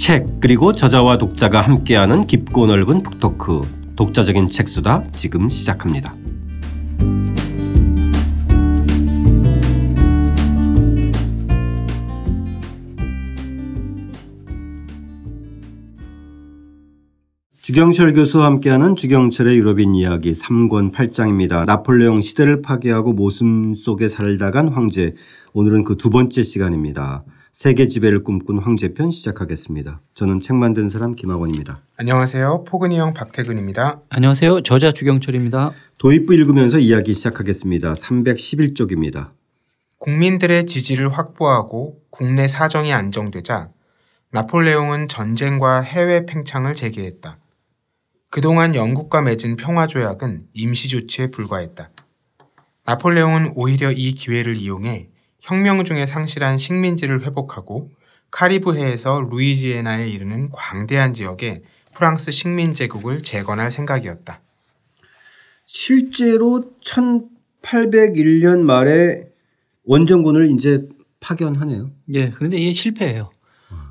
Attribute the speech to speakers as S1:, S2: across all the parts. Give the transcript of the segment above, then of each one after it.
S1: 책 그리고 저자와 독자가 함께하는 깊고 넓은 북토크 독자적인 책수다 지금 시작합니다. 주경철 교수와 함께하는 주경철의 유럽인 이야기 3권 8장입니다. 나폴레옹 시대를 파괴하고 모순 속에 살다간 황제. 오늘은 그 두 번째 시간입니다. 세계 지배를 꿈꾼 황제편 시작하겠습니다. 저는 책 만든 사람 김학원입니다.
S2: 안녕하세요. 포근이 형 박태근입니다.
S3: 안녕하세요. 저자 주경철입니다.
S1: 도입부 읽으면서 이야기 시작하겠습니다. 311쪽입니다.
S2: 국민들의 지지를 확보하고 국내 사정이 안정되자 나폴레옹은 전쟁과 해외 팽창을 재개했다. 그동안 영국과 맺은 평화 조약은 임시 조치에 불과했다. 나폴레옹은 오히려 이 기회를 이용해 혁명 중에 상실한 식민지를 회복하고 카리브해에서 루이지애나에 이르는 광대한 지역에 프랑스 식민 제국을 재건할 생각이었다.
S1: 실제로 1801년 말에 원정군을 이제 파견하네요.
S3: 예, 그런데 이게 실패해요.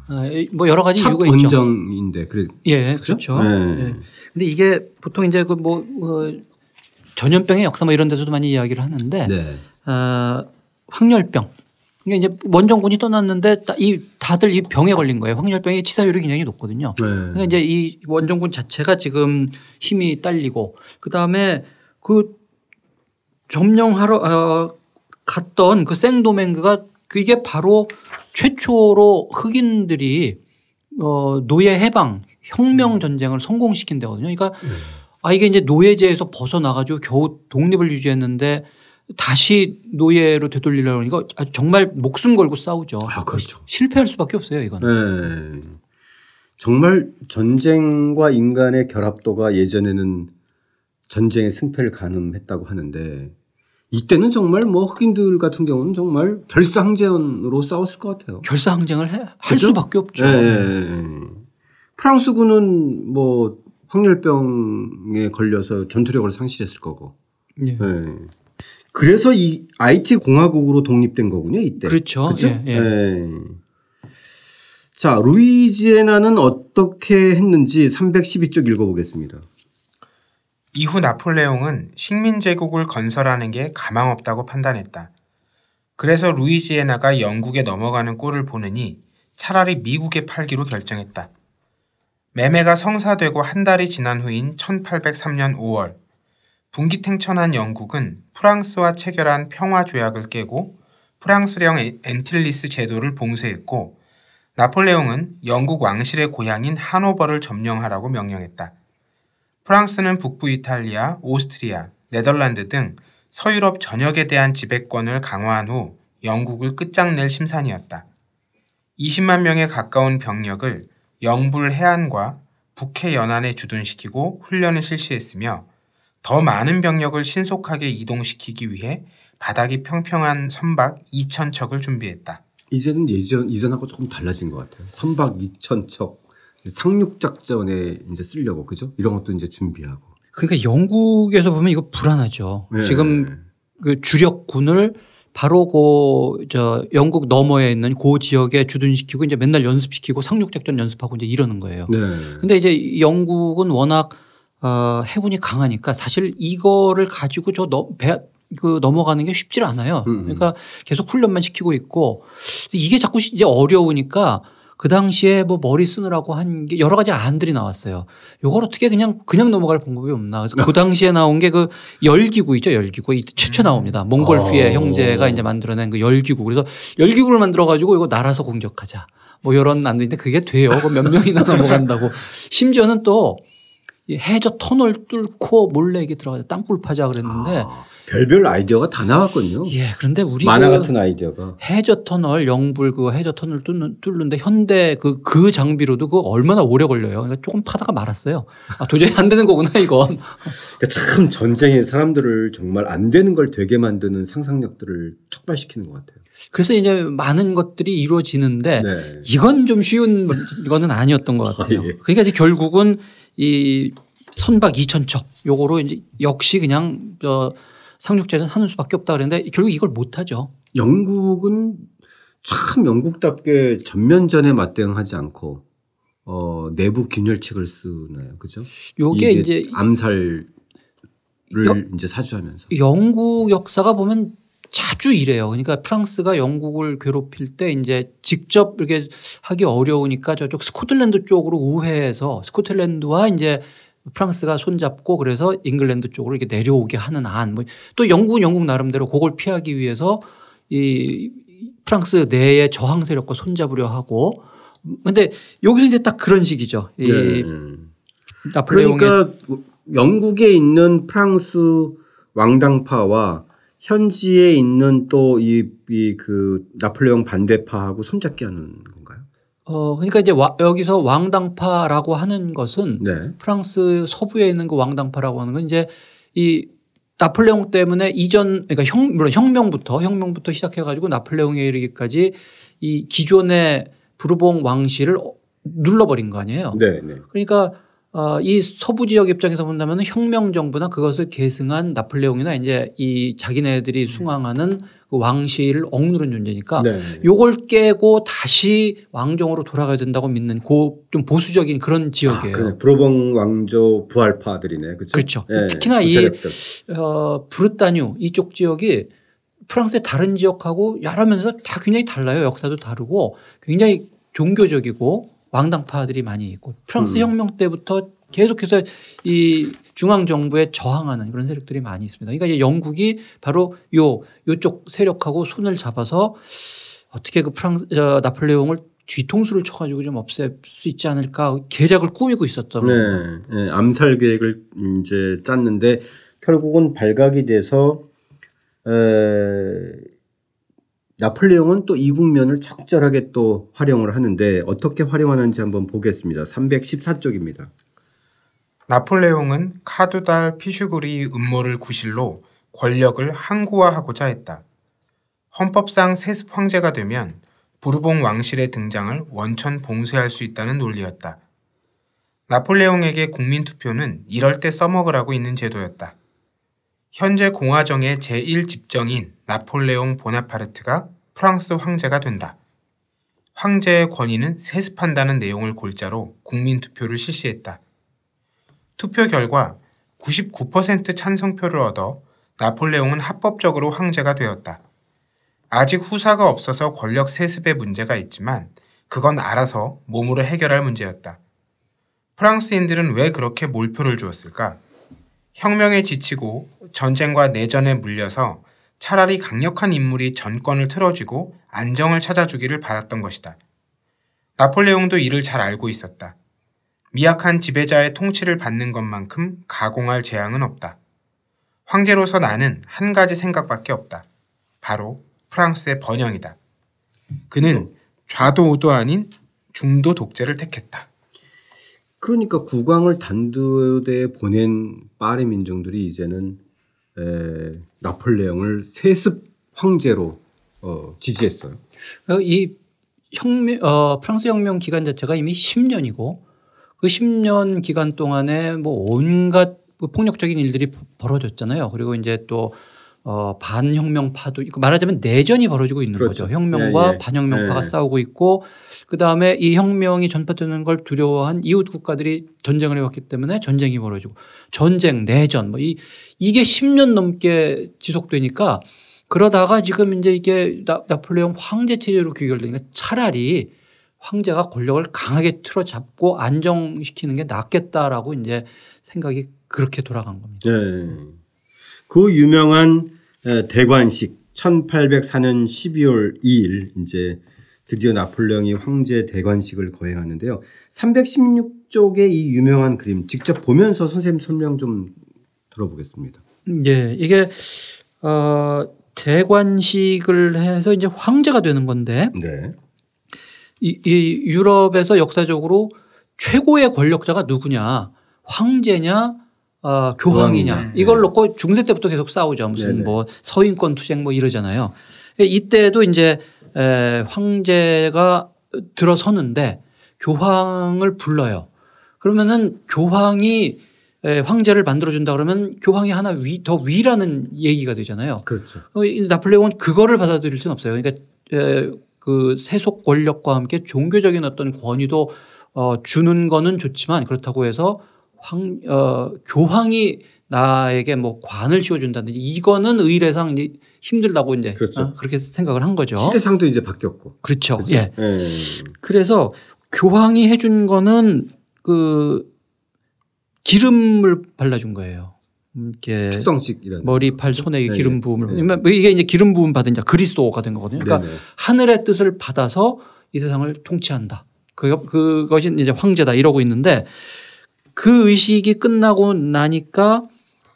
S3: 어, 뭐 여러 가지
S1: 첫
S3: 이유가 있죠.
S1: 원정인데 그래.
S3: 예, 그렇죠.
S1: 네.
S3: 예. 근데 이게 보통 이제 그뭐 어, 전염병의 역사 뭐 이런 데서도 많이 이야기를 하는데
S1: 네.
S3: 어, 황열병. 그러니까 이제 원정군이 떠났는데 다- 이 다들 이 병에 걸린 거예요. 황열병의 치사율이 굉장히 높거든요.
S1: 네.
S3: 그러니까 이제 이 원정군 자체가 지금 힘이 딸리고 그 다음에 그 점령하러 어, 갔던 그 생도맹그가 그게 바로 최초로 흑인들이 어, 노예 해방 혁명 전쟁을 성공시킨 데거든요. 그러니까 아 이게 이제 노예제에서 벗어나가지고 겨우 독립을 유지했는데 다시 노예로 되돌리려고 하니까 정말 목숨 걸고 싸우죠.
S1: 아, 그렇죠.
S3: 실패할 수밖에 없어요 이거는.
S1: 네. 정말 전쟁과 인간의 결합도가 예전에는 전쟁의 승패를 가늠했다고 하는데 이때는 정말 뭐 흑인들 같은 경우는 정말 결사항전으로 싸웠을 것 같아요.
S3: 결사항쟁을 해- 할
S1: 그죠?
S3: 수밖에 없죠.
S1: 예, 예, 예. 프랑스군은 뭐 황열병에 걸려서 전투력을 상실했을 거고.
S3: 예.
S1: 예. 그래서 이 IT 공화국으로 독립된 거군요 이때.
S3: 그렇죠.
S1: 그죠?
S3: 예, 예.
S1: 예. 자 루이지애나는 어떻게 했는지 312쪽 읽어보겠습니다.
S2: 이후 나폴레옹은 식민 제국을 건설하는 게 가망 없다고 판단했다. 그래서 루이지애나가 영국에 넘어가는 꼴을 보느니 차라리 미국에 팔기로 결정했다. 매매가 성사되고 한 달이 지난 후인 1803년 5월 분기탱천한 영국은 프랑스와 체결한 평화 조약을 깨고 프랑스령 앤- 앤틸리스 제도를 봉쇄했고 나폴레옹은 영국 왕실의 고향인 하노버를 점령하라고 명령했다. 프랑스는 북부 이탈리아, 오스트리아, 네덜란드 등 서유럽 전역에 대한 지배권을 강화한 후 영국을 끝장낼 심산이었다. 20만 명에 가까운 병력을 영불 해안과 북해 연안에 주둔시키고 훈련을 실시했으며 더 많은 병력을 신속하게 이동시키기 위해 바닥이 평평한 선박 2,000척을 준비했다.
S1: 이제는 예전 이전하고 조금 달라진 것 같아요. 선박 2천척 상륙 작전에 이제 쓰려고 그죠? 이런 것도 이제 준비하고.
S3: 그러니까 영국에서 보면 이거 불안하죠.
S1: 네.
S3: 지금 그 주력군을 바로 그저 영국 너머에 있는 그 지역에 주둔시키고 이제 맨날 연습시키고 상륙 작전 연습하고 이제 이러는 거예요.
S1: 네.
S3: 근데 이제 영국은 워낙 어, 해군이 강하니까 사실 이거를 가지고 저 너, 배, 그 넘어가는 게 쉽지 않아요.
S1: 음.
S3: 그러니까 계속 훈련만 시키고 있고 이게 자꾸 이제 어려우니까 그 당시에 뭐 머리 쓰느라고 한 게 여러 가지 안들이 나왔어요. 요걸 어떻게 그냥 그냥 넘어갈 방법이 없나. 그래서 그 당시에 나온 게 그 열기구 있죠. 열기구 이 최초 나옵니다. 몽골 휘의
S1: 어.
S3: 형제가 이제 만들어낸 그 열기구. 그래서 열기구를 만들어 가지고 이거 날아서 공격하자. 뭐 이런 안들인데 그게 돼요. 그 몇 명이나 넘어간다고. 심지어는 또이 해저 터널 뚫고 몰래 이게 들어가서 땅굴 파자 그랬는데
S1: 아, 별별 아이디어가 다 나왔거든요.
S3: 예 그런데 우리
S1: 만화
S3: 그
S1: 같은 아이디어가.
S3: 해저 터널 영불 그 해저 터널 뚫는 뚫는데 현대 그그 장비로도 그 얼마나 오래 걸려요. 그러니까 조금 파다가 말았어요. 아 도저히 안 되는 거구나 이건.
S1: 그러니까 참 전쟁이 사람들을 정말 안 되는 걸 되게 만드는 상상력들을 촉발시키는 것 같아요.
S3: 그래서 이제 많은 것들이 이루어지는데
S1: 네.
S3: 이건 좀 쉬운 거는 아니었던 것 같아요.
S1: 아, 예.
S3: 그러니까 이제 결국은 이 선박 2천 척 요거로 이제 역시 그냥 저 상륙작전 하는 수밖에 없다 그랬는데 결국 이걸 못 하죠.
S1: 영국은 참 영국답게 전면전에 맞대응하지 않고 어, 내부 균열책을 쓰나요, 그죠?
S3: 요게
S1: 이게
S3: 이제
S1: 암살을
S3: 여-
S1: 이제 사주하면서.
S3: 영국 역사가 보면 자주 이래요. 그러니까 프랑스가 영국을 괴롭힐 때 이제 직접 이렇게 하기 어려우니까 저쪽 스코틀랜드 쪽으로 우회해서 스코틀랜드와 이제 프랑스가 손잡고 그래서 잉글랜드 쪽으로 이렇게 내려오게 하는 안. 뭐또 영국은 영국 나름대로 그걸 피하기 위해서 이 프랑스 내의 저항 세력과 손잡으려 하고 근데 여기서 이제 딱 그런 식이죠. 이
S1: 네.
S3: 나폴레옹의
S1: 그러니까 영국에 있는 프랑스 왕당파와 현지에 있는 또 이 이 그 나폴레옹 반대파하고 손잡기 하는 건가요?
S3: 어 그러니까 이제 와- 여기서 왕당파라고 하는 것은
S1: 네.
S3: 프랑스 서부에 있는 그 왕당파라고 하는 건 이제 이 나폴레옹 때문에 이전 그러니까 혁 물론 혁명부터 혁명부터 시작해 가지고 나폴레옹에 이르기까지 이 기존의 부르봉 왕실을 어- 눌러버린 거 아니에요.
S1: 네, 네.
S3: 그러니까 어, 이 서부 지역 입장에서 본다면 혁명 정부나 그것을 계승한 나폴레옹이나 이제 이 자기네들이 숭앙하는 그 왕실을 억누른 존재니까
S1: 네.
S3: 요걸 깨고 다시 왕정으로 돌아가야 된다고 믿는 고좀 보수적인 그런
S1: 아,
S3: 지역이에요.
S1: 그 브로봉 왕조 부활파들이네. 그렇죠?
S3: 그렇죠. 특히나 이
S1: 세력들.
S3: 어, 브르타뉴 이쪽 지역이 프랑스의 다른 지역하고 여러 면에서 다 굉장히 달라요. 역사도 다르고 굉장히 종교적이고 왕당파들이 많이 있고 프랑스
S1: 음.
S3: 혁명 때부터 계속해서 이 중앙 정부에 저항하는 그런 세력들이 많이 있습니다. 그러니까 이제 영국이 바로 요 요쪽 세력하고 손을 잡아서 어떻게 그 프랑스 어, 나폴레옹을 뒤통수를 쳐가지고 좀 없앨 수 있지 않을까 계략을 꾸미고 있었던.
S1: 네, 네, 암살 계획을 이제 짰는데 결국은 발각이 돼서 에, 나폴레옹은 또 이 국면을 적절하게 또 활용을 하는데 어떻게 활용하는지 한번 보겠습니다. 314쪽입니다.
S2: 나폴레옹은 카두달 피슈구리 음모를 구실로 권력을 항구화하고자 했다. 헌법상 세습 황제가 되면 부르봉 왕실의 등장을 원천 봉쇄할 수 있다는 논리였다. 나폴레옹에게 국민투표는 이럴 때 써먹으라고 있는 제도였다. 현재 공화정의 제1집정인 나폴레옹 보나파르트가 프랑스 황제가 된다. 황제의 권위는 세습한다는 내용을 골자로 국민투표를 실시했다. 투표 결과 99% 찬성표를 얻어 나폴레옹은 합법적으로 황제가 되었다. 아직 후사가 없어서 권력 세습에 문제가 있지만 그건 알아서 몸으로 해결할 문제였다. 프랑스인들은 왜 그렇게 몰표를 주었을까? 혁명에 지치고 전쟁과 내전에 물려서 차라리 강력한 인물이 정권을 틀어주고 안정을 찾아주기를 바랐던 것이다. 나폴레옹도 이를 잘 알고 있었다. 미약한 지배자의 통치를 받는 것만큼 가공할 재앙은 없다. 황제로서 나는 한 가지 생각밖에 없다. 바로 프랑스의 번영이다. 그는 좌도 우도 아닌 중도 독재를 택했다.
S1: 그러니까 국왕을 단두대에 보낸 파리 민중들이 이제는 에, 나폴레옹을 세습 황제로 어, 지지했어요.
S3: 어, 이 혁명, 어, 프랑스 혁명 기간 자체가 이미 10년이고 그 10년 기간 동안에 뭐 온갖 그 폭력적인 일들이 벌어졌잖아요. 그리고 이제 또 어, 반혁명파도 있고 말하자면 내전이 벌어지고 있는
S1: 그렇죠.
S3: 거죠. 혁명과
S1: 예, 예.
S3: 반혁명파가
S1: 예.
S3: 싸우고 있고 그 다음에 이 혁명이 전파되는 걸 두려워한 이웃 국가들이 전쟁을 해왔기 때문에 전쟁이 벌어지고 전쟁, 내전 뭐 이 이게 10년 넘게 지속되니까 그러다가 지금 이제 이게 나, 나폴레옹 황제 체제로 귀결되니까 차라리 황제가 권력을 강하게 틀어잡고 안정시키는 게 낫겠다라고 이제 생각이 그렇게 돌아간 겁니다.
S1: 네. 그 유명한 에, 대관식 1804년 12월 2일 이제 드디어 나폴레옹이 황제 대관식을 거행하는데요. 316쪽의 이 유명한 그림 직접 보면서 선생님 설명 좀 들어보겠습니다.
S3: 예, 이게 어 대관식을 해서 이제 황제가 되는 건데
S1: 네.
S3: 이, 이 유럽에서 역사적으로 최고의 권력자가 누구냐 황제냐 어, 교황이냐
S1: 교황이냐.
S3: 이걸 놓고 중세 때부터 계속 싸우죠 무슨
S1: 네네.
S3: 뭐 서인권 투쟁 뭐 이러잖아요 이때도 이제 에, 황제가 들어서는데 교황을 불러요 그러면은 교황이 에, 황제를 만들어준다 그러면 교황이 하나 위, 더 위라는 얘기가 되잖아요.
S1: 그렇죠.
S3: 어, 이 나폴레옹은 그거를 받아들일 수는 없어요. 그러니까 에, 그 세속 권력과 함께 종교적인 어떤 권위도 어, 주는 거는 좋지만 그렇다고 해서 황, 어, 교황이 나에게 뭐 관을 씌워준다든지 이거는 의례상 힘들다고 이제
S1: 그렇죠.
S3: 어, 그렇게 생각을 한 거죠.
S1: 시대상도 이제 바뀌었고.
S3: 그렇죠.
S1: 그렇죠?
S3: 예.
S1: 예.
S3: 그래서 교황이 해준 거는 그 기름을 발라준 거예요. 음, 이렇게
S1: 축성식이라는.
S3: 머리, 팔, 손에
S1: 네,
S3: 기름
S1: 네.
S3: 부음을
S1: 네.
S3: 이게 이제 기름 부음 받은 자 그리스도가 된 거거든요. 그러니까
S1: 네네.
S3: 하늘의 뜻을 받아서 이 세상을 통치한다. 그 그것이 이제 황제다 이러고 있는데 그 의식이 끝나고 나니까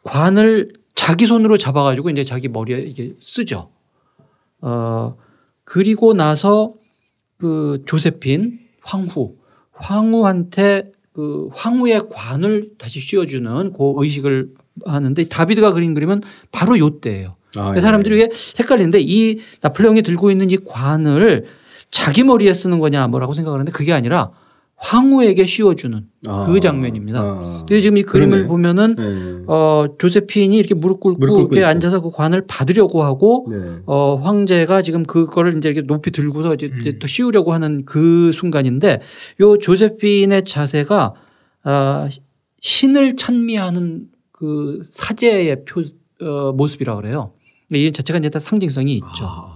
S3: 관을 자기 손으로 잡아가지고 이제 자기 머리에 이게 쓰죠. 어 그리고 나서 그 조세핀 황후 황후한테 그 황후의 관을 다시 씌워주는 그 의식을 하는데 다비드가 그린 그림은 바로 요 때예요.
S1: 아,
S3: 그래서 사람들이 이게 헷갈리는데 이 나폴레옹이 들고 있는 이 관을 자기 머리에 쓰는 거냐 뭐라고 생각을 하는데 그게 아니라 황후에게 씌워주는
S1: 아.
S3: 그 장면입니다.
S1: 아.
S3: 그래서 지금 이 그림을
S1: 그러네.
S3: 보면은
S1: 네.
S3: 어 조세핀이 이렇게 무릎 꿇고,
S1: 무릎 꿇고
S3: 이렇게
S1: 있고.
S3: 앉아서 그 관을 받으려고 하고
S1: 네.
S3: 어 황제가 지금 그거를 이제 이렇게 높이 들고서 이제
S2: 음.
S3: 또 씌우려고 하는 그 순간인데 요 조세핀의 자세가 아 신을 찬미하는 그 사제의 표 어, 모습이라 그래요. 이 자체가 이제 다 상징성이 있죠.
S1: 아.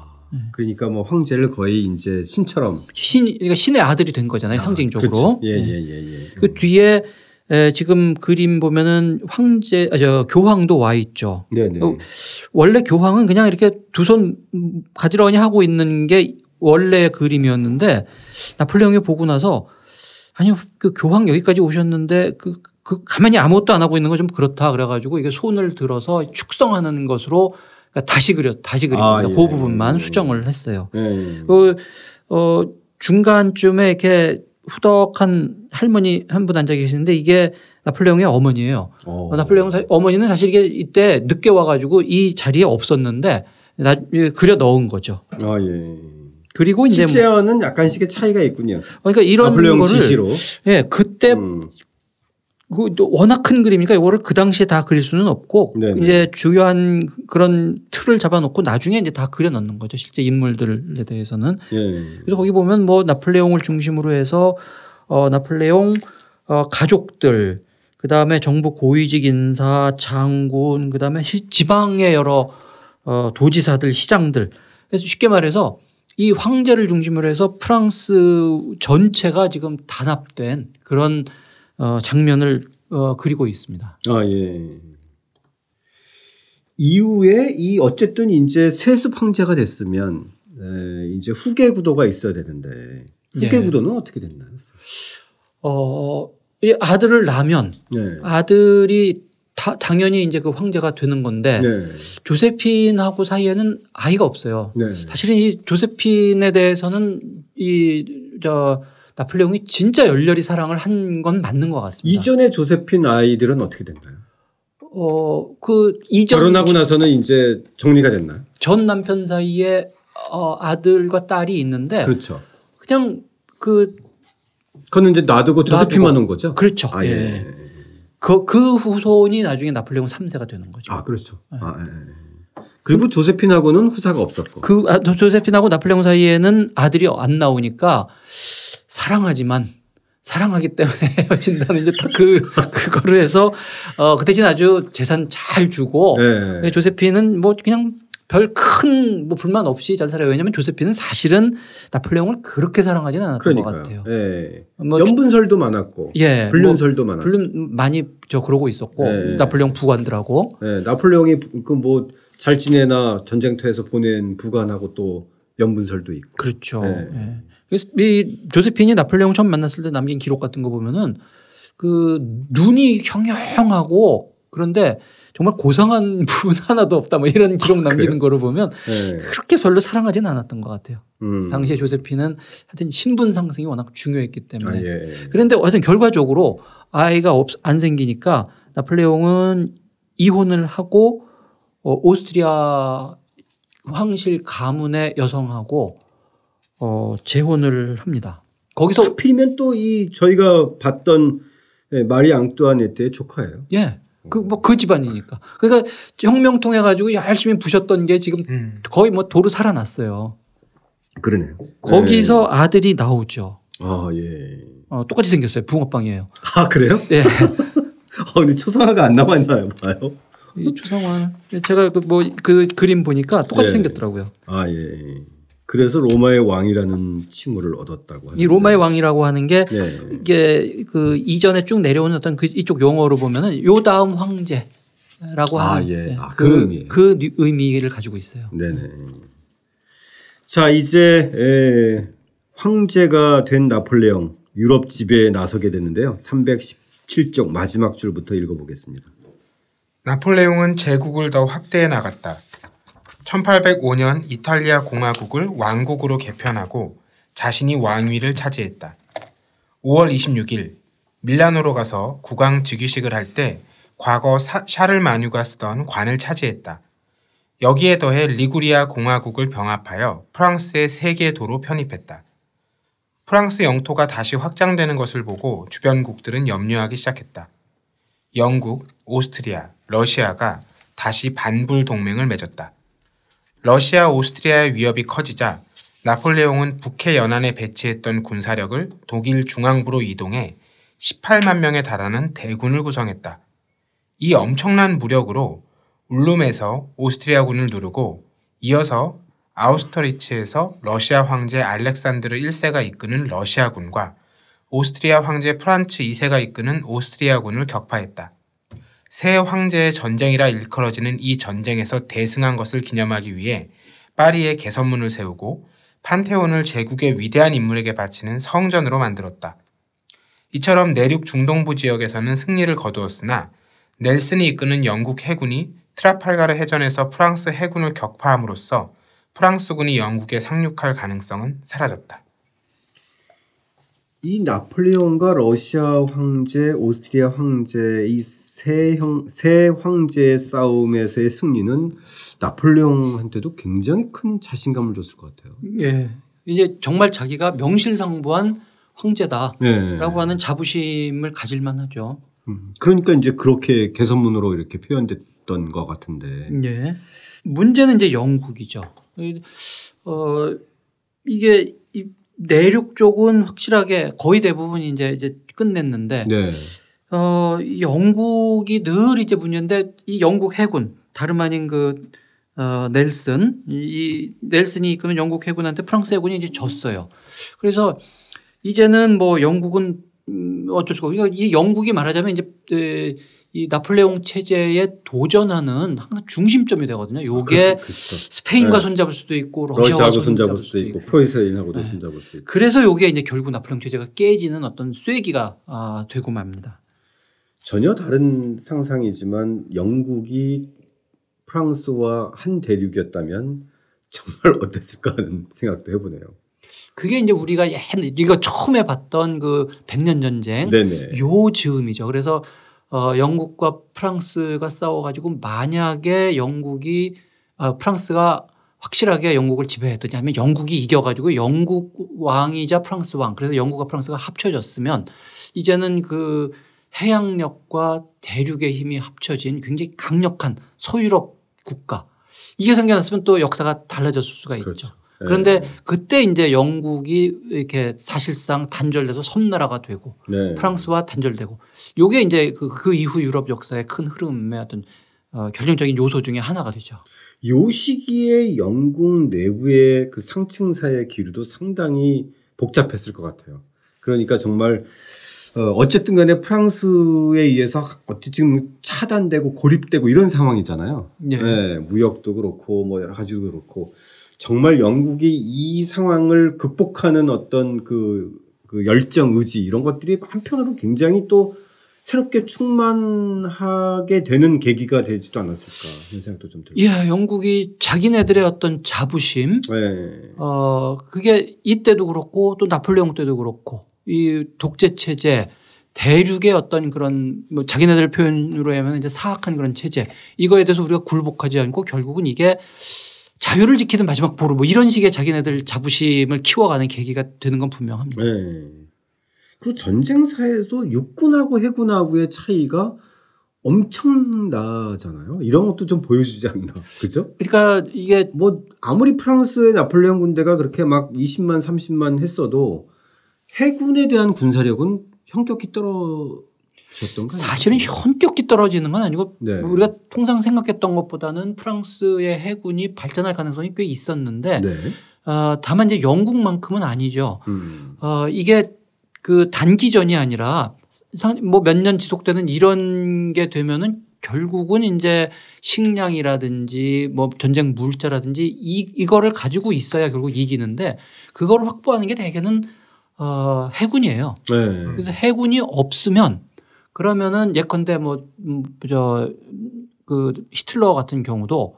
S1: 그러니까 뭐 황제를 거의 이제 신처럼
S3: 신 그러니까 신의 아들이 된 거잖아요. 상징적으로.
S1: 그렇죠. 예,
S3: 네.
S1: 예, 예, 예.
S3: 그 뒤에 에, 지금 그림 보면은 황제 아, 저 교황도 와 있죠.
S1: 네, 네.
S3: 어, 원래 교황은 그냥 이렇게 두 손 가지런히 하고 있는 게 원래 그림이었는데 나폴레옹이 보고 나서 아니 그 교황 여기까지 오셨는데 그, 그 가만히 아무것도 안 하고 있는 건 좀 그렇다 그래가지고 이게 손을 들어서 축성하는 것으로 그러니까 다시 그려 다시 그린
S1: 아. 예.
S3: 그 부분만 수정을 했어요.
S1: 예.
S3: 그, 어, 중간쯤에 이렇게 후덕한 할머니 한 분 앉아 계시는데 이게 나폴레옹의 어머니예요.
S1: 어.
S3: 어, 나폴레옹 사- 어머니는 사실 이게 이때 늦게 와가지고 이 자리에 없었는데 나, 예, 그려 넣은 거죠.
S1: 아, 예.
S3: 그리고 이제 뭐,
S1: 실제와는 약간씩의 차이가 있군요.
S3: 그러니까 이런 거를
S1: 지시로.
S3: 예 그때
S1: 음.
S3: 그 워낙 큰 그림이니까 이거를 그 당시에 다 그릴 수는 없고
S1: 네네.
S3: 이제 주요한 그런 틀을 잡아놓고 나중에 이제 다 그려 넣는 거죠. 실제 인물들에 대해서는
S1: 예.
S3: 그래서 거기 보면 뭐 나폴레옹을 중심으로 해서 어 나폴레옹 어 가족들 그 다음에 정부 고위직 인사 장군 그 다음에 시- 지방의 여러 어 도지사들 시장들 그래서 쉽게 말해서 이 황제를 중심으로 해서 프랑스 전체가 지금 단합된 그런 어 장면을 어 그리고 있습니다.
S1: 아, 예. 이후에 이 어쨌든 이제 세습 황제가 됐으면 에, 이제 후계 구도가 있어야 되는데 후계
S3: 예.
S1: 구도는 어떻게 됐나요?
S3: 어, 이 아들을 낳으면
S1: 네.
S3: 아들이 다, 당연히 이제 그 황제가 되는 건데
S1: 네.
S3: 조세핀하고 사이에는 아이가 없어요.
S1: 네.
S3: 사실은 이 조세핀에 대해서는 이저 나폴레옹이 진짜 열렬히 사랑을 한 건 맞는 것 같습니다.
S1: 이전에 조세핀 아이들은 어떻게 됐나요?
S3: 어 그 이전
S1: 결혼하고 나서는 이제 정리가 됐나요?
S3: 전 남편 사이에 어 아들과 딸이 있는데
S1: 그렇죠.
S3: 그냥 그
S1: 그거는 이제 놔두고 조세핀만 온 거죠?
S3: 그렇죠.
S1: 아,
S3: 예.
S1: 예.
S3: 그, 그 후손이 나중에 나폴레옹 3세가 되는 거죠.
S1: 아, 그렇죠. 아, 예, 예. 그리고 조세핀하고는 후사가 없었고.
S3: 그 아, 조세핀하고 나폴레옹 사이에는 아들이 안 나오니까 사랑하지만 사랑하기 때문에 헤어진다는 이제 딱그 그거를 해서 어그 대신 아주 재산 잘 주고
S1: 네.
S3: 조세핀은 뭐 그냥 별 큰 뭐 불만 없이 잘 살아요. 왜냐하면 조세핀은 사실은 나폴레옹을 그렇게 사랑하지는 않았던 것
S1: 그러니까요.
S3: 같아요.
S1: 예.
S3: 뭐
S1: 연분설도 많았고.
S3: 예,
S1: 불륜설도 많았고.
S3: 불륜 많이 저 그러고 있었고
S1: 네.
S3: 나폴레옹 부관들하고
S1: 예, 나폴레옹이 그 뭐 잘 지내나 전쟁터에서 보낸 부관하고 또 연분설도 있고.
S3: 그렇죠.
S1: 네.
S3: 예. 이 조세핀이 나폴레옹 처음 만났을 때 남긴 기록 같은 거 보면은 그 눈이 형형하고 그런데 정말 고상한 부분 하나도 없다 뭐 이런 기록 남기는 거를 보면
S1: 예.
S3: 그렇게 별로 사랑하지는 않았던 것 같아요.
S1: 음.
S3: 당시에 조세핀은 하여튼 신분 상승이 워낙 중요했기
S1: 아,
S3: 때문에.
S1: 예.
S3: 그런데 하여튼 결과적으로 아이가 없, 안 생기니까 나폴레옹은 이혼을 하고 어, 오스트리아 황실 가문의 여성하고 어, 재혼을 합니다. 거기서
S1: 하필이면 또 이 저희가 봤던 예, 마리 앙뚜아네트의 조카예요.
S3: 예. 그뭐 그 집안이니까. 그러니까 혁명 통해 가지고 열심히 부셨던 게 지금
S2: 음.
S3: 거의 뭐 도로 살아났어요.
S1: 그러네요.
S3: 거기서 아들이 나오죠.
S1: 아 예.
S3: 어, 똑같이 생겼어요. 붕어빵이에요.
S1: 아 그래요?
S3: 네.
S1: 어, 근데 초상화가 안 남았나요, 봐요?
S3: 이 초상화 제가 그 뭐 그 그림 보니까 똑같이
S1: 네.
S3: 생겼더라고요.
S1: 아 예. 그래서 로마의 왕이라는 칭호를 얻었다고 하는.
S3: 이 로마의 왕이라고 하는 게
S1: 네.
S3: 이게 그 이전에 쭉 내려오는 어떤 그 이쪽 용어로 보면은 요 다음 황제라고
S1: 아,
S3: 하는
S1: 예.
S3: 예,
S1: 아,
S3: 그,
S1: 그.
S3: 그 의미를 가지고 있어요.
S1: 네네. 자 이제 에, 황제가 된 나폴레옹 유럽 지배에 나서게 됐는데요. 317쪽 마지막 줄부터 읽어보겠습니다.
S2: 나폴레옹은 제국을 더 확대해 나갔다. 1805년 이탈리아 공화국을 왕국으로 개편하고 자신이 왕위를 차지했다. 5월 26일 밀라노로 가서 국왕 즉위식을 할 때 과거 사- 샤를마뉴가 쓰던 관을 차지했다. 여기에 더해 리구리아 공화국을 병합하여 프랑스의 세 개 도로 편입했다. 프랑스 영토가 다시 확장되는 것을 보고 주변국들은 염려하기 시작했다. 영국, 오스트리아, 러시아가 다시 반불 동맹을 맺었다. 러시아, 오스트리아의 위협이 커지자 나폴레옹은 북해 연안에 배치했던 군사력을 독일 중앙부로 이동해 18만 명에 달하는 대군을 구성했다. 이 엄청난 무력으로 울룸에서 오스트리아군을 누르고 이어서 아우스터리츠에서 러시아 황제 알렉산드르 1세가 이끄는 러시아군과 오스트리아 황제 프란츠 2세가 이끄는 오스트리아군을 격파했다. 새 황제의 전쟁이라 일컬어지는 이 전쟁에서 대승한 것을 기념하기 위해 파리에 개선문을 세우고 판테온을 제국의 위대한 인물에게 바치는 성전으로 만들었다. 이처럼 내륙 중동부 지역에서는 승리를 거두었으나 넬슨이 이끄는 영국 해군이 트라팔가르 해전에서 프랑스 해군을 격파함으로써 프랑스군이 영국에 상륙할 가능성은 사라졌다.
S1: 이 나폴레옹과 러시아 황제, 오스트리아 황제 이 세 황제의 싸움에서의 승리는 나폴레옹한테도 굉장히 큰 자신감을 줬을 것 같아요.
S3: 예. 이제 정말 자기가 명실상부한 황제다라고
S1: 네.
S3: 하는 자부심을 가질 만하죠.
S1: 음, 그러니까 이제 그렇게 개선문으로 이렇게 표현됐던 것 같은데.
S3: 예. 문제는 이제 영국이죠. 이- 어 이게 이 내륙 쪽은 확실하게 거의 대부분 이제 이제 끝냈는데
S1: 네.
S3: 어, 이 영국이 늘 이제 문제인데 이 영국 해군 다름 아닌 그 어, 넬슨 이, 이 넬슨이 이끄는 영국 해군한테 프랑스 해군이 이제 졌어요. 그래서 이제는 뭐 영국은 음, 어쩔 수가 없고 그러니까 이 영국이 말하자면 이제 에, 이 나폴레옹 체제에 도전하는 항상 중심점이 되거든요. 요게
S1: 그렇죠, 그렇죠.
S3: 스페인과
S1: 네.
S3: 손잡을 수도 있고 러시아와
S1: 러시아하고 손잡을 수도 있고 프로이센하고도
S3: 네.
S1: 손잡을 수도 있고.
S3: 그래서 요게 이제 결국 나폴레옹 체제가 깨지는 어떤 쐐기가 아, 되고 맙니다.
S1: 전혀 다른 상상이지만 영국이 프랑스와 한 대륙이었다면 정말 어땠을까 하는 생각도 해보네요.
S3: 그게 이제 우리가 옛 이거 처음에 봤던 그 백년 전쟁
S1: 네네.
S3: 요 즈음이죠. 그래서 어 영국과 프랑스가 싸워가지고 만약에 영국이 아 프랑스가 확실하게 영국을 지배했더니 아니면 영국이 이겨가지고 영국 왕이자 프랑스 왕 그래서 영국과 프랑스가 합쳐졌으면 이제는 그 해양력과 대륙의 힘이 합쳐진 굉장히 강력한 소유럽 국가 이게 생겨났으면 또 역사가 달라졌을 수가 있죠.
S1: 그렇죠.
S3: 그런데 그때 이제 영국이 이렇게 사실상 단절돼서 섬나라가 되고
S1: 네.
S3: 프랑스와 단절되고 요게 이제 그, 그 이후 유럽 역사의 큰 흐름의 어떤 어, 결정적인 요소 중에 하나가 되죠.
S1: 요 시기에 영국 내부의 그 상층 사의 기류도 상당히 복잡했을 것 같아요. 그러니까 정말 어, 어쨌든 간에 프랑스에 의해서 어찌 지금 차단되고 고립되고 이런 상황이잖아요.
S3: 네.
S1: 네, 무역도 그렇고 뭐 여러 가지도 그렇고 정말 영국이 이 상황을 극복하는 어떤 그, 그 열정, 의지 이런 것들이 한편으로 굉장히 또 새롭게 충만하게 되는 계기가 되지도 않았을까 하는 생각도 좀 들고.
S3: 예, 영국이 자기네들의 어떤 자부심,
S1: 네.
S3: 어, 그게 이때도 그렇고 또 나폴레옹 때도 그렇고 이 독재 체제, 대륙의 어떤 그런 뭐 자기네들 표현으로 하면 이제 사악한 그런 체제 이거에 대해서 우리가 굴복하지 않고 결국은 이게 자유를 지키는 마지막 보루 뭐 이런 식의 자기네들 자부심을 키워가는 계기가 되는 건 분명합니다.
S1: 네. 그리고 전쟁사에서 육군하고 해군하고의 차이가 엄청나잖아요. 이런 것도 좀 보여주지 않나. 그죠?
S3: 그러니까 이게
S1: 뭐 아무리 프랑스의 나폴레옹 군대가 그렇게 막 20만 30만 했어도 해군에 대한 군사력은 현격히 떨어졌던 거
S3: 사실은 현격히 떨어지는 건 아니고
S1: 네.
S3: 뭐 우리가 통상 생각했던 것보다는 프랑스의 해군이 발전할 가능성이 꽤 있었는데
S1: 네.
S3: 어, 다만 이제 영국만큼은 아니죠.
S1: 음.
S3: 어, 이게 그 단기전이 아니라 뭐 몇 년 지속되는 이런 게 되면은 결국은 이제 식량이라든지 뭐 전쟁 물자라든지 이, 이거를 가지고 있어야 결국 이기는데 그걸 확보하는 게 대개는 어, 해군이에요.
S1: 네.
S3: 그래서 해군이 없으면 그러면은 예컨대 뭐, 뭐저그 히틀러 같은 경우도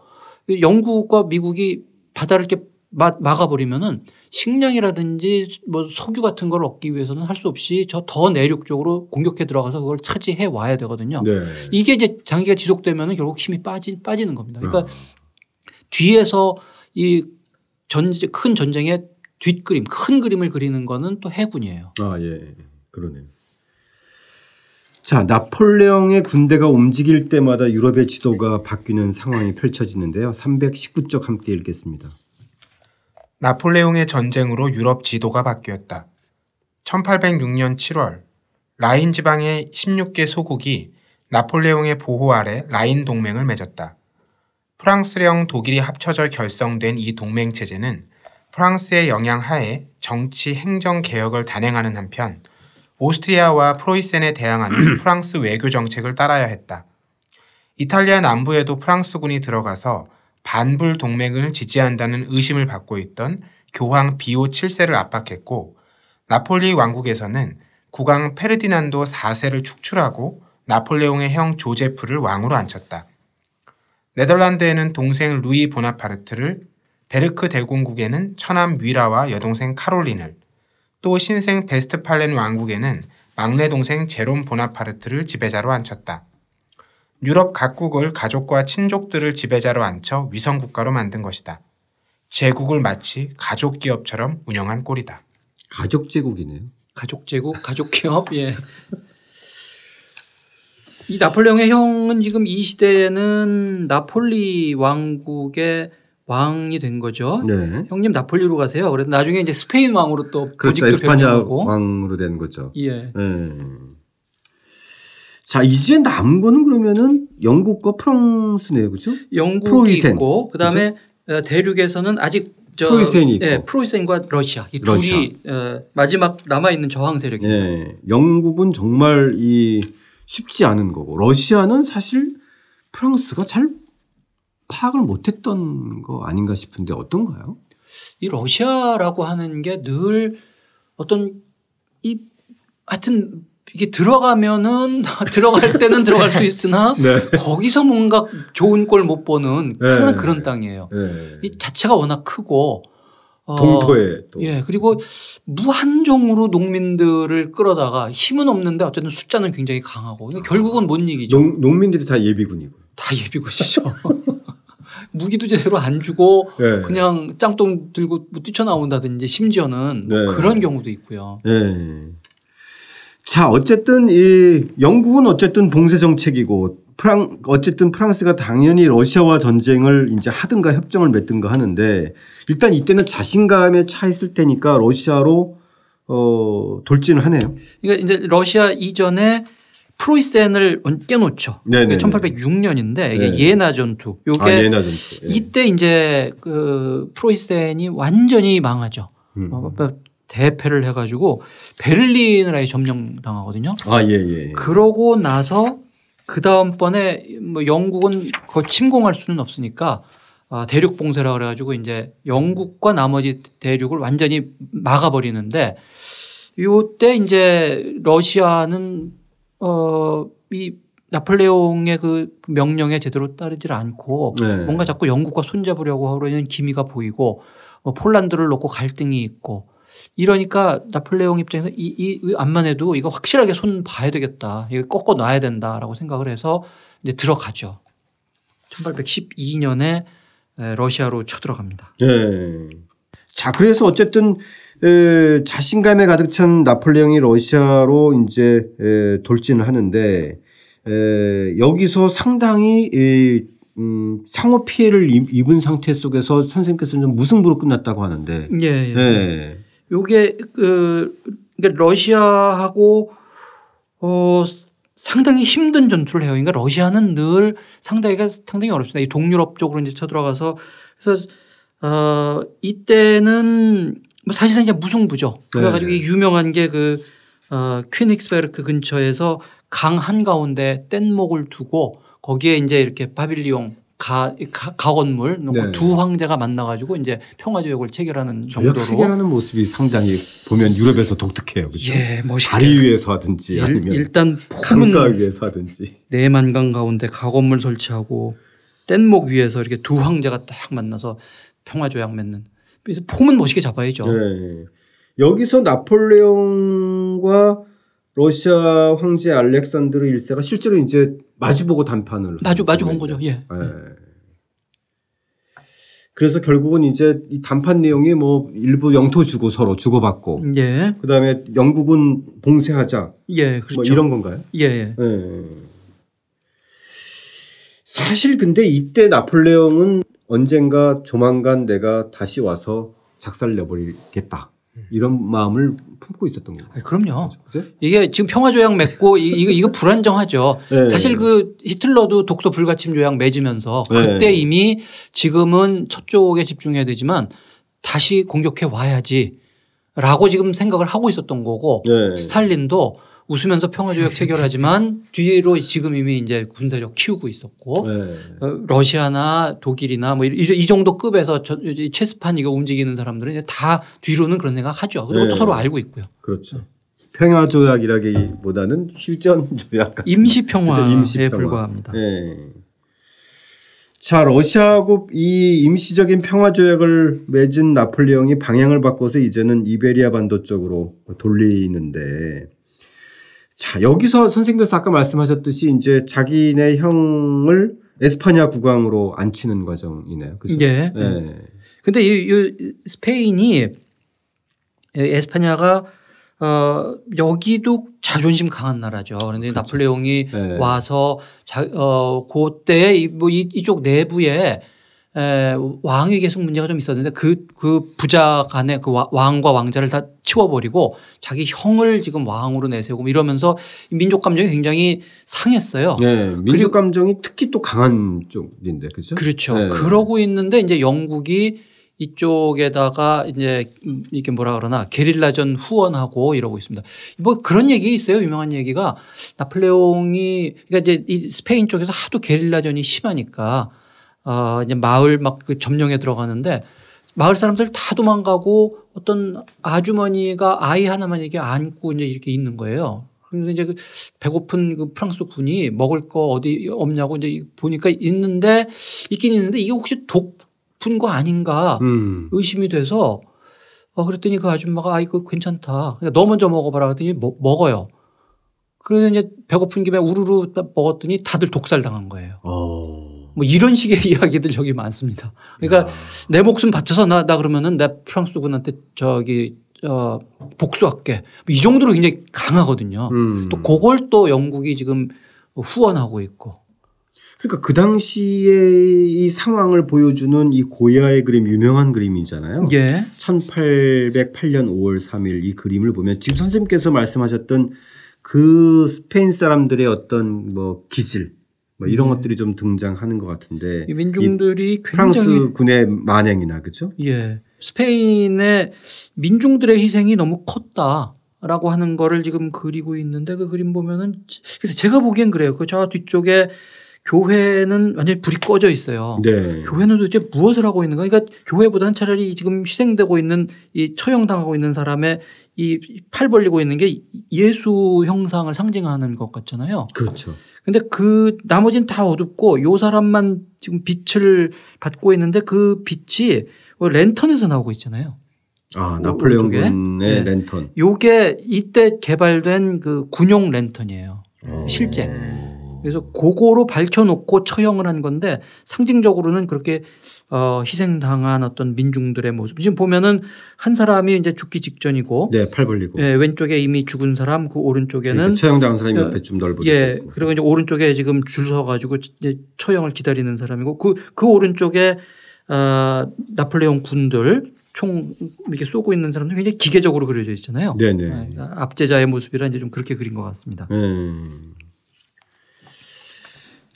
S3: 영국과 미국이 바다를 이렇게 마- 막아버리면은 식량이라든지 뭐 석유 같은 걸 얻기 위해서는 할 수 없이 저 더 내륙 쪽으로 공격해 들어가서 그걸 차지해 와야 되거든요.
S1: 네.
S3: 이게 이제 장기가 지속되면은 결국 힘이 빠지, 빠지는 겁니다. 그러니까
S1: 아.
S3: 뒤에서 이 전, 큰 전쟁의 뒷그림, 큰 그림을 그리는 거는 또 해군이에요.
S1: 아, 예. 그러네요. 자, 나폴레옹의 군대가 움직일 때마다 유럽의 지도가 바뀌는 상황이 펼쳐지는데요. 319쪽 함께 읽겠습니다.
S2: 나폴레옹의 전쟁으로 유럽 지도가 바뀌었다. 1806년 7월 라인 지방의 16개 소국이 나폴레옹의 보호 아래 라인 동맹을 맺었다. 프랑스령 독일이 합쳐져 결성된 이 동맹 체제는 프랑스의 영향 하에 정치 행정 개혁을 단행하는 한편 오스트리아와 프로이센에 대항하는 프랑스 외교 정책을 따라야 했다. 이탈리아 남부에도 프랑스군이 들어가서 반불 동맹을 지지한다는 의심을 받고 있던 교황 비오 7세를 압박했고 나폴리 왕국에서는 국왕 페르디난도 4세를 축출하고 나폴레옹의 형 조제프를 왕으로 앉혔다. 네덜란드에는 동생 루이 보나파르트를 베르크 대공국에는 처남 위라와 여동생 카롤린을 또 신생 베스트팔렌 왕국에는 막내 동생 제롬 보나파르트를 지배자로 앉혔다. 유럽 각국을 가족과 친족들을 지배자로 앉혀 위성국가로 만든 것이다. 제국을 마치 가족 기업처럼 운영한 꼴이다.
S1: 가족 제국이네요.
S3: 가족 제국, 가족 기업, 예. 이 나폴레옹의 형은 지금 이 시대에는 나폴리 왕국의 왕이 된 거죠.
S1: 네.
S3: 형님 나폴리로 가세요. 그래서 나중에 이제 스페인 왕으로 또
S1: 그렇죠. 에스파냐. 왕으로 된 거죠.
S3: 예.
S1: 네. 자, 이제 남은 거는 그러면은 영국과 프랑스네요. 그죠?
S3: 영국이
S1: 프로이센.
S3: 있고 그다음에 어, 대륙에서는 아직 저
S1: 프로이센이 있고.
S3: 예, 프로이센과 러시아 이
S1: 러시아.
S3: 둘이 어, 마지막 남아 있는 저항 세력입니다.
S1: 예. 영국은 정말 이 쉽지 않은 거고 러시아는 사실 프랑스가 잘 파악을 못했던 거 아닌가 싶은데 어떤가요?
S3: 이 러시아라고 하는 게 늘 어떤 이 하여튼 이게 들어가면은 들어갈 때는 들어갈 수 있으나
S1: 네.
S3: 거기서 뭔가 좋은 꼴 못 보는
S1: 네.
S3: 그런 땅이에요.
S1: 예.
S3: 이 자체가 워낙 크고 어,
S1: 동토에 또.
S3: 예 그리고 무한정으로 농민들을 끌어다가 힘은 없는데 어쨌든 숫자는 굉장히 강하고 그러니까 결국은 못 이기죠.
S1: 농, 농민들이 다 예비군이고.
S3: 다 예비군이죠. 무기도 제대로 안 주고
S1: 네.
S3: 그냥 짱똥 들고 뭐 뛰쳐나온다든지 심지어는 뭐
S1: 네.
S3: 그런 경우도 있고요.
S1: 예. 자, 어쨌든 이 영국은 어쨌든 봉쇄 정책이고 프랑 어쨌든 프랑스가 당연히 러시아와 전쟁을 이제 하든가 협정을 맺든가 하는데 일단 이때는 자신감에 차 있을 테니까 러시아로 어 돌진을 하네요.
S3: 그러니까 이제 러시아 이전에 프로이센을 깨놓죠.
S1: 네네.
S3: 1806년인데 이게
S1: 네.
S3: 예나 전투. 요게
S1: 아, 예나 전투. 예.
S3: 이때 이제 그 프로이센이 완전히 망하죠.
S1: 음.
S3: 어, 대패를 해가지고 베를린을 아예 점령당하거든요.
S1: 아, 예, 예.
S3: 그러고 나서 그 다음번에 뭐 영국은 그 침공할 수는 없으니까 아, 대륙 봉쇄라 그래가지고 이제 영국과 나머지 대륙을 완전히 막아버리는데 요때 이제 러시아는 어 이 나폴레옹의 그 명령에 제대로 따르질 않고
S1: 네.
S3: 뭔가 자꾸 영국과 손잡으려고 하려는 기미가 보이고 뭐 폴란드를 놓고 갈등이 있고 이러니까 나폴레옹 입장에서 이, 이 안만 해도 이거 확실하게 손 봐야 되겠다. 이거 꺾어 놔야 된다라고 생각을 해서 이제 들어가죠. 1812년에 러시아로 쳐들어갑니다.
S1: 예. 자, 그래서 어쨌든 에, 자신감에 가득 찬 나폴레옹이 러시아로 이제 에, 돌진을 하는데 에, 여기서 상당히 이, 음, 상호 피해를 입- 입은 상태 속에서 선생님께서는 좀 무승부로 끝났다고 하는데.
S3: 예, 예.
S1: 예.
S3: 요게 그 그러니까 러시아하고 어 상당히 힘든 전투를 해요. 그러니까 러시아는 늘 상당히가 상당히 어렵습니다. 이 동유럽 쪽으로 이제 쳐들어가서 그래서 어 이때는 뭐 사실상 이제 무승부죠. 그래가지고
S1: 네.
S3: 이 유명한 게그 어, 퀴닉스베르크 근처에서 강 한가운데 뗏목을 두고 거기에 이제 이렇게 바빌리옹 가, 가, 놓고
S1: 네.
S3: 두 황제가 만나가지고 이제 평화 조약을 체결하는
S1: 조약
S3: 정도로
S1: 체결하는 모습이 상당히 보면 유럽에서 독특해요. 그렇죠?
S3: 예, 멋있게.
S1: 다리 위에서 하든지
S3: 일,
S1: 아니면
S3: 일단 폼은
S1: 강가 위에서 하든지.
S3: 내만강 가운데 가 건물 설치하고 뗏목 위에서 이렇게 두 황제가 딱 만나서 평화 조약 맺는. 그래서 폼은 멋있게 잡아야죠.
S1: 네. 여기서 나폴레옹과 러시아 황제 알렉산드르 1세가 실제로 이제 마주보고 담판을
S3: 마주 마주 한본 거죠. 예.
S1: 네. 그래서 결국은 이제 이 담판 내용이 뭐 일부 영토 주고 서로 주고받고
S3: 예.
S1: 그다음에 영국은 봉쇄하자
S3: 예. 그렇죠.
S1: 뭐 이런 건가요?
S3: 예. 예.
S1: 네. 사실 근데 이때 나폴레옹은 언젠가 조만간 내가 다시 와서 작살 내버리겠다 이런 마음을 품고 있었던 거예요.
S3: 아, 그럼요.
S1: 그죠?
S3: 이게 지금 평화 조약 맺고 이- 이거 이거 불안정하죠.
S1: 네.
S3: 사실 그 히틀러도 독소 불가침 조약 맺으면서
S1: 네.
S3: 그때 이미 지금은 저쪽에 집중해야 되지만 다시 공격해 와야지라고 지금 생각을 하고 있었던 거고
S1: 네.
S3: 스탈린도 웃으면서 평화조약 체결하지만 뒤로 지금 이미 이제 군사력 키우고 있었고
S1: 네.
S3: 어, 러시아나 독일이나 뭐 이, 이 정도 급에서 체스판 이거 움직이는 사람들은 이제 다 뒤로는 그런 생각 하죠. 그리고 또
S1: 네.
S3: 서로 알고 있고요.
S1: 그렇죠. 평화 조약이라기보다는 휴전 조약 같은
S3: 임시 평화에
S1: 그렇죠. 임시 평화.
S3: 불과합니다.
S1: 네. 자, 러시아하고 이 임시적인 평화 조약을 맺은 나폴레옹이 방향을 바꿔서 이제는 이베리아 반도 쪽으로 돌리는데 자, 여기서 선생님께서 아까 말씀하셨듯이 이제 자기네 형을 에스파냐 국왕으로 앉히는 과정이네요. 그죠?
S3: 예.
S1: 네.
S3: 근데 이, 이 스페인이 에스파냐가 어 여기도 자존심 강한 나라죠. 그런데 나폴레옹이
S1: 네.
S3: 와서 자, 어 그때 이- 뭐 이, 이쪽 내부에 에, 왕위 계속 문제가 좀 있었는데 그, 그 부자 간에 그 와- 왕과 왕자를 다 치워버리고 자기 형을 지금 왕으로 내세우고 뭐 이러면서 민족 감정이 굉장히 상했어요.
S1: 네. 민족 감정이 특히 또 강한 쪽인데, 그죠?
S3: 그렇죠.
S1: 네.
S3: 그러고 있는데 이제 영국이 이쪽에다가 이제 이게 뭐라 그러나 게릴라전 후원하고 이러고 있습니다. 뭐 그런 얘기 있어요. 유명한 얘기가 나폴레옹이 그러니까 이제 이 스페인 쪽에서 하도 게릴라전이 심하니까 어 이제 마을 막 그 점령에 들어가는데 마을 사람들 다 도망가고 어떤 아주머니가 아이 하나만 이렇게 안고 이제 이렇게 있는 거예요. 그래서 이제 그 배고픈 그 프랑스 군이 먹을 거 어디 없냐고 이제 보니까 있는데 있긴 있는데 이게 혹시 독푼 거 아닌가
S1: 음.
S3: 의심이 돼서 어 그랬더니 그 아줌마가 아 이거 괜찮다. 그러니까 너 먼저 먹어봐라 그랬더니 먹, 먹어요. 그래서 이제 배고픈 김에 우르르 먹었더니 다들 독살 당한 거예요.
S1: 어.
S3: 뭐 이런 식의 이야기들 저기 많습니다. 그러니까 내 목숨 바쳐서 나, 나 그러면은 내 프랑스 군한테 저기 어 복수할게. 뭐이 정도로 굉장히 강하거든요.
S1: 음.
S3: 또 그걸 또 영국이 지금 후원하고 있고.
S1: 그러니까 그 당시에 이 상황을 보여주는 이 고야의 그림 유명한 그림이잖아요.
S3: 예.
S1: 1808년 5월 3일 이 그림을 보면 지금 선생님께서 말씀하셨던 그 스페인 사람들의 어떤 뭐 기질 뭐 이런 것들이 좀 등장하는 것 같은데
S3: 이 민중들이
S1: 이 프랑스 군의 만행이나 그죠?
S3: 예. 스페인의 민중들의 희생이 너무 컸다 라고 하는 거를 지금 그리고 있는데 그 그림 보면은 그래서 제가 보기엔 그래요. 그 저 뒤쪽에 교회는 완전히 불이 꺼져 있어요.
S1: 네.
S3: 교회는 도대체 무엇을 하고 있는가? 그러니까 교회보다는 차라리 지금 희생되고 있는 이 처형당하고 있는 사람의 이 팔 벌리고 있는 게 예수 형상을 상징하는 것 같잖아요.
S1: 그렇죠.
S3: 근데 그 나머지는 다 어둡고 요 사람만 지금 빛을 받고 있는데 그 빛이 랜턴에서 나오고 있잖아요.
S1: 아 나폴레옹
S3: 오른쪽에?
S1: 군의
S3: 네.
S1: 랜턴.
S3: 요게 이때 개발된 그 군용 랜턴이에요. 실제. 그래서 그거로 밝혀놓고 처형을 한 건데 상징적으로는 그렇게 어, 희생당한 어떤 민중들의 모습. 지금 보면은 한 사람이 이제 죽기 직전이고
S1: 네, 팔 벌리고.
S3: 예, 왼쪽에 이미 죽은 사람 그 오른쪽에는
S1: 그러니까 처형당한 사람이
S3: 어,
S1: 옆에 좀 넓어.
S3: 예, 그리고 이제 오른쪽에 지금 줄 서가지고 처형을 기다리는 사람이고 그, 그 오른쪽에 어, 나폴레옹 군들 총 이렇게 쏘고 있는 사람들 굉장히 기계적으로 그려져 있잖아요.
S1: 네네.
S3: 아, 압제자의 모습이라 이제 좀 그렇게 그린 것 같습니다.
S1: 음.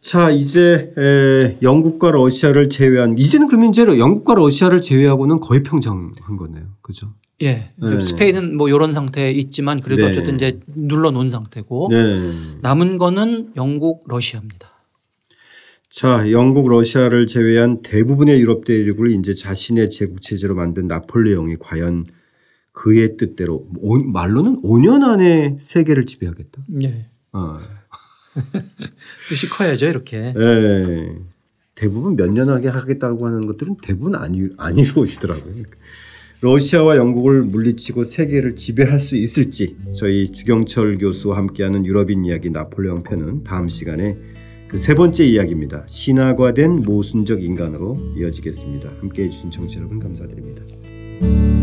S1: 자 이제 에, 영국과 러시아를 제외한 이제는 그러면 이제 영국과 러시아를 제외하고는 거의 평정한 거네요. 그죠?
S3: 예.
S1: 네.
S3: 스페인은 뭐 이런 상태에 있지만 그래도
S1: 네.
S3: 어쨌든 이제 눌러 놓은 상태고
S1: 네.
S3: 남은 거는 영국, 러시아입니다.
S1: 자 영국 러시아를 제외한 대부분의 유럽 대륙을 이제 자신의 제국 체제로 만든 나폴레옹이 과연 그의 뜻대로 오- 말로는 5년 안에 세계를 지배하겠다.
S3: 예.
S1: 어.
S3: 뜻이 커야죠 이렇게.
S1: 예. 대부분 몇 년 하게 하겠다고 하는 것들은 대부분 아니 안 이루어지더라고요. 러시아와 영국을 물리치고 세계를 지배할 수 있을지 저희 주경철 교수와 함께하는 유럽인 이야기 나폴레옹 편은 다음 시간에 그 세 번째 이야기입니다. 신화화된 모순적 인간으로 이어지겠습니다. 함께해 주신 청취자 여러분 감사드립니다.